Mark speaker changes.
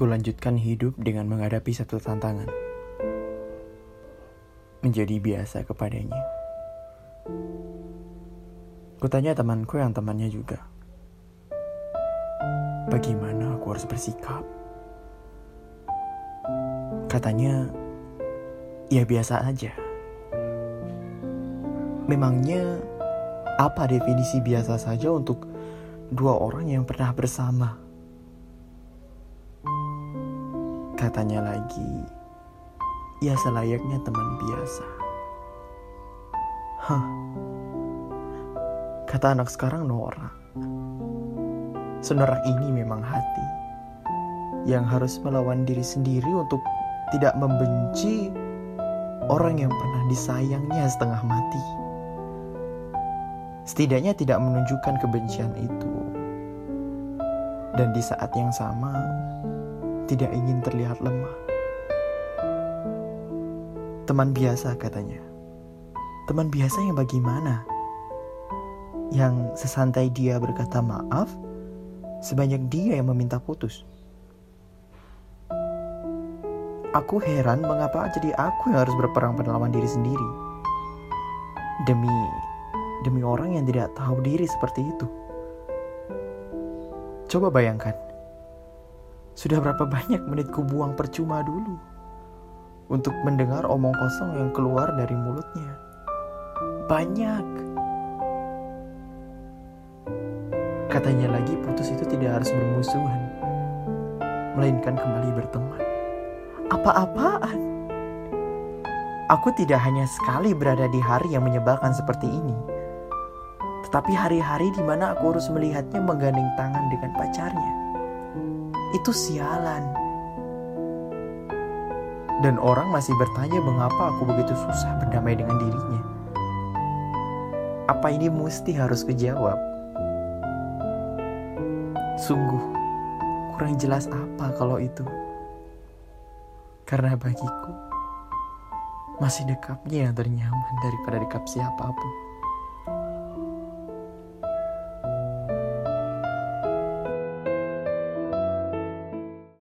Speaker 1: Kulanjutkan hidup dengan menghadapi satu tantangan. Menjadi biasa kepadanya. Kutanya temanku yang temannya juga. Bagaimana aku harus bersikap? Katanya, ya biasa aja. Memangnya apa definisi biasa saja untuk dua orang yang pernah bersama? Katanya lagi, ya selayaknya teman biasa. Hah, kata anak sekarang Nora. Senorak ini memang hati yang harus melawan diri sendiri untuk tidak membenci orang yang pernah disayangnya setengah mati. Setidaknya tidak menunjukkan kebencian itu. Dan di saat yang sama, tidak ingin terlihat lemah. Teman biasa katanya. Teman biasa yang bagaimana? Yang sesantai dia berkata maaf, sebanyak dia yang meminta putus. Aku heran mengapa jadi aku yang harus berperang melawan diri sendiri. Demi demi orang yang tidak tahu diri seperti itu. Coba bayangkan, sudah berapa banyak menit ku buang percuma dulu untuk mendengar omong kosong yang keluar dari mulutnya. Banyak. Katanya lagi putus itu tidak harus bermusuhan, melainkan kembali berteman. Apa-apaan? Aku tidak hanya sekali berada di hari yang menyebalkan seperti ini, tetapi hari-hari di mana aku harus melihatnya menggandeng tangan dengan pacarnya itu sialan. Dan orang masih bertanya mengapa aku begitu susah berdamai dengan dirinya. Apa ini mesti harus kejawab? Sungguh, kurang jelas apa kalau itu. Karena bagiku, masih dekapnya yang ternyaman daripada dekap siapa pun.